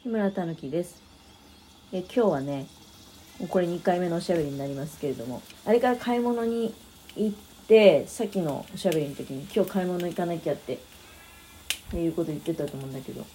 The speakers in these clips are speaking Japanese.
木村たぬきです。え今日はねこれ2回目のおしゃべりになりますけれどもあれから買い物に行ってさっきのおしゃべりの時に今日買い物行かなきゃっていうこと言ってたと思うんだけど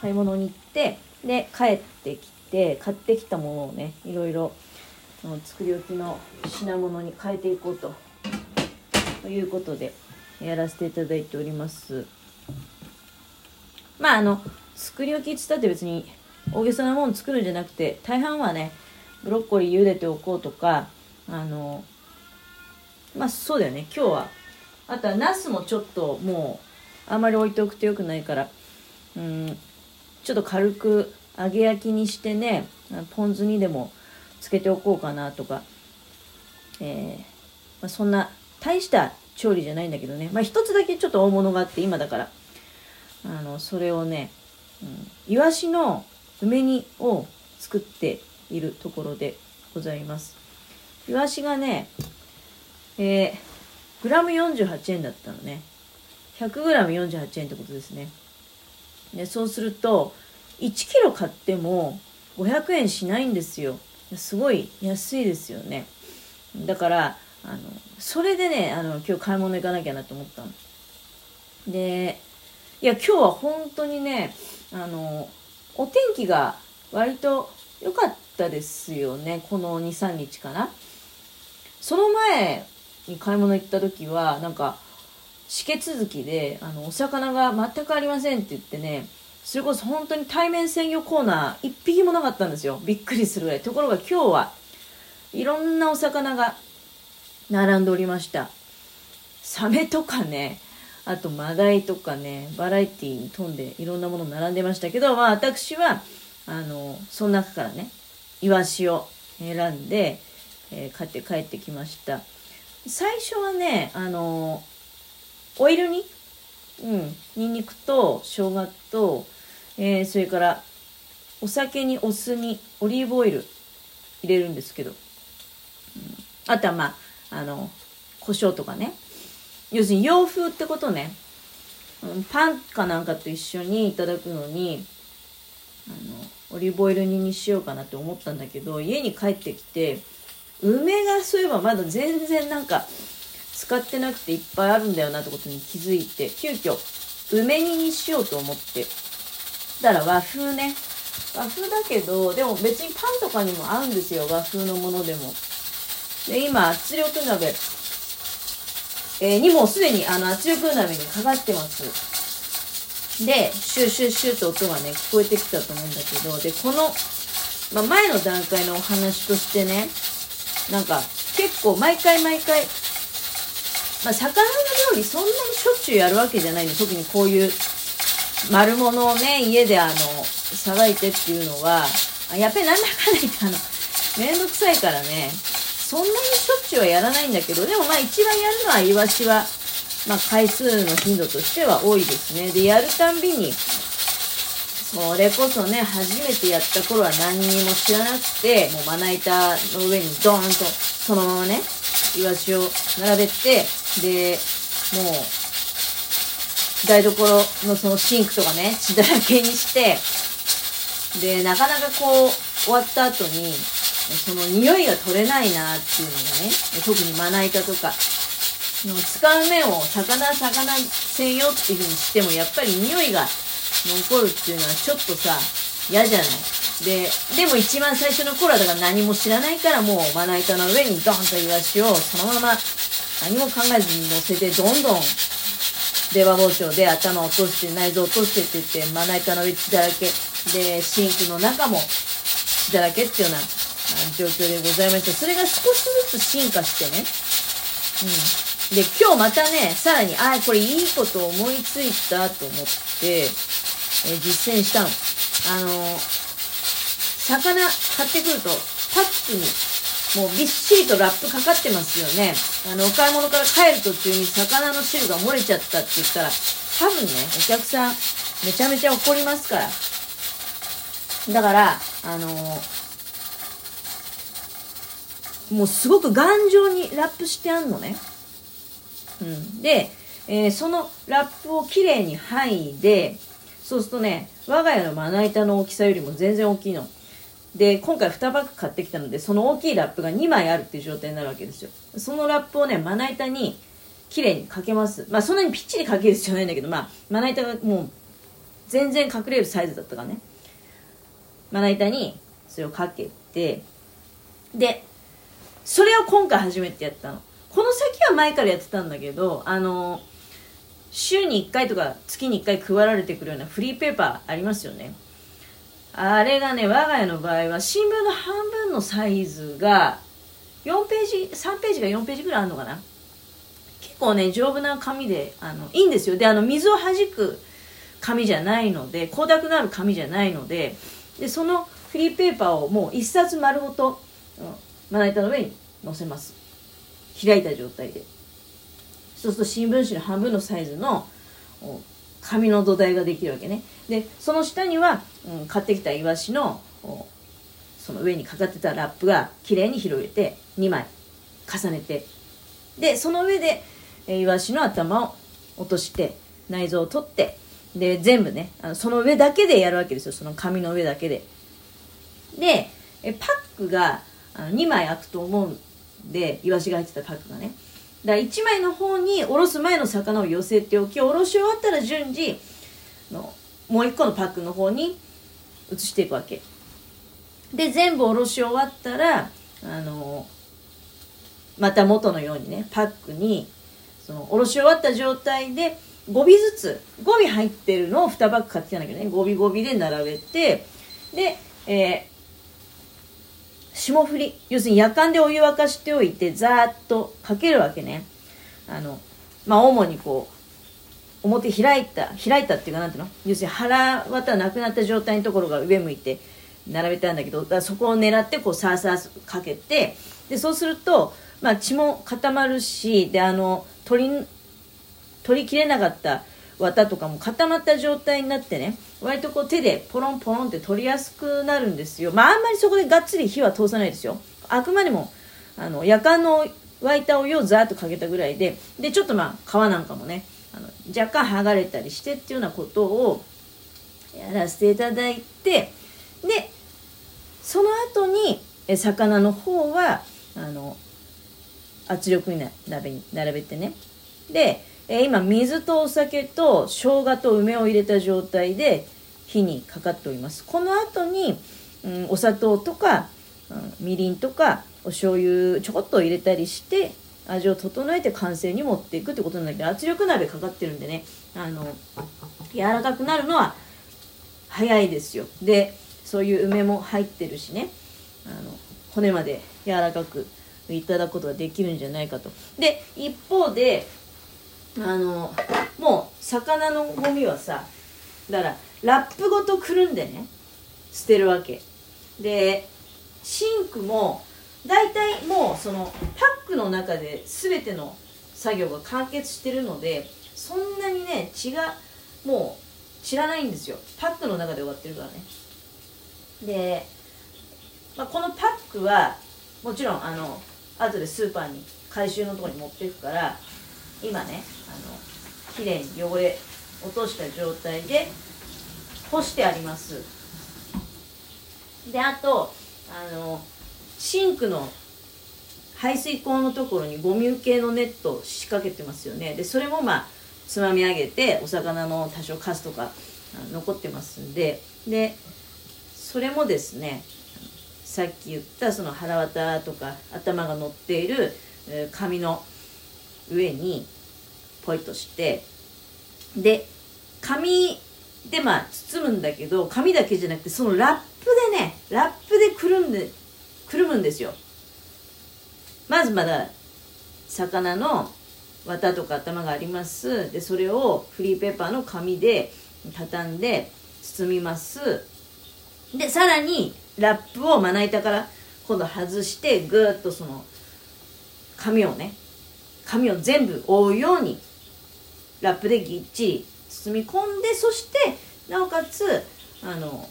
買い物に行ってで帰ってきて買ってきたものをねいろいろ作り置きの品物に変えていこうとということでやらせていただいております。まああの作り置きっつったって別に大げさなもの作るんじゃなくて大半はねブロッコリー茹でておこうとかあのまあそうだよね。今日は。あとはナスもちょっともうあんまり置いておくとよくないからうんちょっと軽く揚げ焼きにしてねポン酢にでもつけておこうかなとか、えーまあ、そんな大した調理じゃないんだけどね。まあ一つだけちょっと大物があって今だから。あのそれをね、うん、イワシの梅煮を作っているところでございます。イワシがねえー、グラム48円だったのね。100グラム48円ってことですね。でそうすると1キロ買っても500円しないんですよ。すごい安いですよね。だからあのそれでねあの今日買い物行かなきゃなと思ったの。でいや今日は本当にねあのお天気が割と良かったですよね。この23日かな。その前に買い物行った時はなんかしけ続きであのお魚が全くありませんって言ってねそれこそ本当に対面鮮魚コーナー1匹もなかったんですよ。びっくりするぐらい。ところが今日はいろんなお魚が並んでおりました。サメとかねあとマダイとかねバラエティに富んでいろんなもの並んでましたけど、まあ、私はあのその中からねイワシを選んで、えー、買って帰ってきました。最初はねあのオイル煮うんにんにくと生姜と、えー、それからお酒にお酢にオリーブオイル入れるんですけど、うん、あとはまああの胡椒とかね。要するに洋風ってことね、うん、パンかなんかと一緒にいただくのにあのオリーブオイル煮にしようかなって思ったんだけど家に帰ってきて梅がそういえばまだ全然なんか使ってなくていっぱいあるんだよなってことに気づいて急遽梅煮にしようと思って。だから和風ね。和風だけどでも別にパンとかにも合うんですよ。和風のものでも。で今圧力鍋、えー、にもすでにあの圧力鍋にかかってます。でシューシューシューと音がね聞こえてきたと思うんだけどでこの、まあ、前の段階のお話としてねなんか結構毎回毎回まあ、魚の料理そんなにしょっちゅうやるわけじゃないんで特にこういう丸物をね家であのさばいてっていうのはやっぱりなんだかんだ言ってあのめんどくさいからね。そんなにしょっちゅうはやらないんだけどでもまあ一番やるのはイワシは、まあ、回数の頻度としては多いですね。でやるたんびにそれこそね初めてやった頃は何にも知らなくてもうまな板の上にドーンとそのままねイワシを並べてでもう台所のそのシンクとかね血だらけにしてでなかなかこう終わった後にその匂いが取れないなっていうのがね特にまな板とか。使う面を魚魚専用っていう風にしてもやっぱり匂いが残るっていうのはちょっとさ嫌じゃない？ででも一番最初の頃はだから何も知らないからもうまな板の上にドンとイワシをそのまま何も考えずに乗せてどんどん出刃包丁で頭を落として内臓を落としてって言ってまな板の上血だらけ。でシンクの中も血だらけっていうような状況でございましたそれが少しずつ進化してねうんで今日またねさらにああこれいいこと思いついたと思ってえ実践したのあの魚買ってくるとパックにもうびっしりとラップかかってますよね。あの、お買い物から帰る途中に魚の汁が漏れちゃったって言ったら、多分ね、お客さんめちゃめちゃ怒りますから。だから、あのー、もうすごく頑丈にラップしてあんのね。うん。で、えー、そのラップをきれいに剥いで、そうするとね我が家のまな板の大きさよりも全然大きいので今回2パック買ってきたのでその大きいラップが2枚あるっていう状態になるわけですよそのラップをねまな板に綺麗にかけますまあそんなにぴっちりかける必要ないんだけどまあまな板がもう全然隠れるサイズだったからねまな板にそれをかけてでそれを今回初めてやったの。この先は前からやってたんだけどあの週に1回とか月に1回配られてくるようなフリーペーパーありますよね。あれがね我が家の場合は新聞の半分のサイズが4ページ3ページか4ページぐらいあるのかな。結構ね丈夫な紙であのいいんですよ。であの水を弾く紙じゃないので光沢のある紙じゃないのででそのフリーペーパーをもう一冊丸ごとまな板の上に載せます。開いた状態で。そうすると新聞紙の半分のサイズの紙の土台ができるわけね。でその下には、うん、買ってきたイワシのその上にかかってたラップがきれいに広げて2枚重ねて。でその上でイワシの頭を落として内臓を取ってで全部ねあのその上だけでやるわけですよ。その紙の上だけで。でえパックが2枚開くと思うんでイワシが入ってたパックがね。だから1枚の方におろす前の魚を寄せておきおろし終わったら順次のもう1個のパックの方に移していくわけ。で全部おろし終わったらあのまた元のようにねパックにそのおろし終わった状態で5尾ずつ5尾入ってるのを2パック買ってきたんだけどね。5尾5尾で並べてで、えー、霜降り。要するに夜間でお湯沸かしておいてざーっとかけるわけね。あのまあ主にこう表開いた開いたっていうかなんていうの？要するに腹綿なくなった状態のところが上向いて並べたんだけどそこを狙ってこうサーサーかけてでそうすると、まあ、血も固まるしであの取り取りきれなかった綿とかも固まった状態になってね割とこう手でポロンポロンって取りやすくなるんですよ。まああんまりそこでがっつり火は通さないですよ。あくまでもあの夜間の沸いたお湯をザーッとかけたぐらいででちょっとまあ皮なんかもねあの若干剥がれたりしてっていうようなことをやらせていただいてでその後に魚の方はあの圧力に鍋に並べてね。でえ今水とお酒と生姜と梅を入れた状態で火にかかっております。この後に、うん、お砂糖とか、うん、みりんとかお醤油ちょこっと入れたりして味を整えて完成に持っていくってことなんだけど圧力鍋かかってるんでね。あの柔らかくなるのは早いですよ。でそういう梅も入ってるしね。あの骨まで柔らかくいただくことができるんじゃないかと。で一方であのもう魚のゴミはさだからラップごとくるんでね捨てるわけ。でシンクも大体もうそのパックの中で全ての作業が完結してるのでそんなにね血がもう散らないんですよ。パックの中で終わってるからね。で、まあ、このパックはもちろんあの後でスーパーに回収のとこに持っていくから今ねあのきれいに汚れ落とした状態で干してあります。であとあのシンクの排水口のところにゴミ受けのネットを仕掛けてますよね。でそれもまあつまみ上げてお魚の多少カスとか残ってますんで。でそれもですねさっき言ったその腹綿とか頭が乗っている紙の上にポイとしてで紙でまあ包むんだけど紙だけじゃなくてそのラップでねラップでくるんでくるむんですよ。まずまだ魚の綿とか頭があります。でそれをフリーペーパーの紙で畳んで包みます。でさらにラップをまな板から今度外してぐーっとその紙をね紙を全部覆うようにラップでぎっちり包み込んでそしてなおかつあの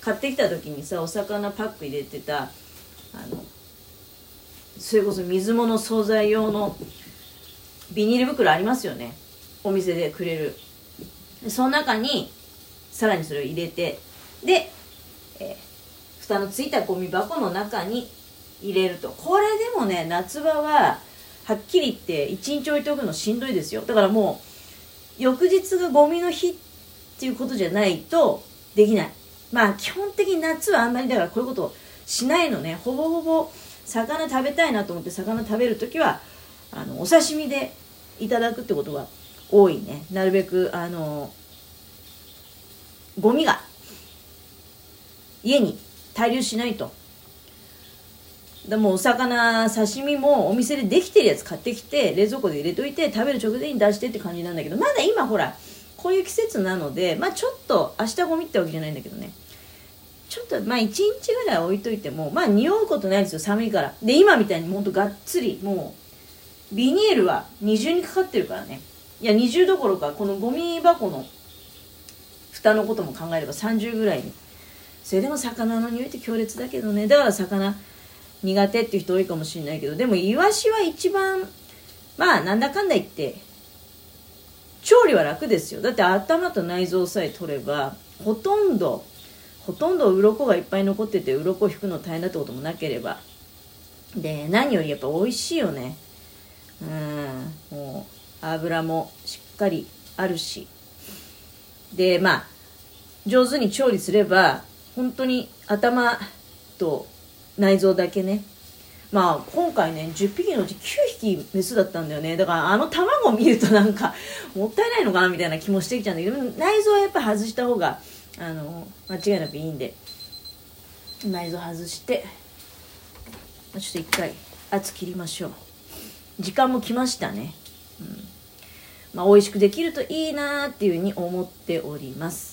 買ってきた時にさお魚パック入れてたあのそれこそ水物惣菜用のビニール袋ありますよね。お店でくれる。その中にさらにそれを入れてで、えー、蓋のついたゴミ箱の中に入れると。これでもね夏場ははっきり言って1日置いておくのしんどいですよ。だからもう翌日がゴミの日っていうことじゃないとできない。まあ基本的に夏はあんまりだからこういうことしないのね。ほぼほぼ魚食べたいなと思って魚食べる時はあのお刺身でいただくってことが多いね。なるべくあのゴミが家に滞留しないと。でもお魚刺身もお店でできてるやつ買ってきて冷蔵庫で入れといて食べる直前に出してって感じなんだけどまだ今ほらこういう季節なのでまあちょっと明日ゴミってわけじゃないんだけどね。ちょっとまあ1日ぐらい置いといてもまあ匂うことないですよ寒いから。で今みたいにほんとがっつりもうビニールは二重にかかってるからね。いや20どころかこのゴミ箱の蓋のことも考えれば30ぐらいに。それでも魚の匂いって強烈だけどね。だから魚苦手っていう人多いかもしれないけどでもイワシは一番まあなんだかんだ言って調理は楽ですよ。だって頭と内臓さえ取ればほとんどほとんど鱗がいっぱい残ってて鱗を引くの大変だってこともなければ。で何よりやっぱ美味しいよね。うんもう油もしっかりあるし。でまあ上手に調理すれば本当に頭と内臓だけね。まあ今回ね10匹のうち9匹メスだったんだよね。だからあの卵を見るとなんか もったいないのかなみたいな気もしてきちゃうんだけど内臓はやっぱ外した方があの間違いなくいいんで。内臓外してちょっと一回圧切りましょう。時間も来ましたね、うん。まあ、美味しくできるといいなっていうふうに思っております。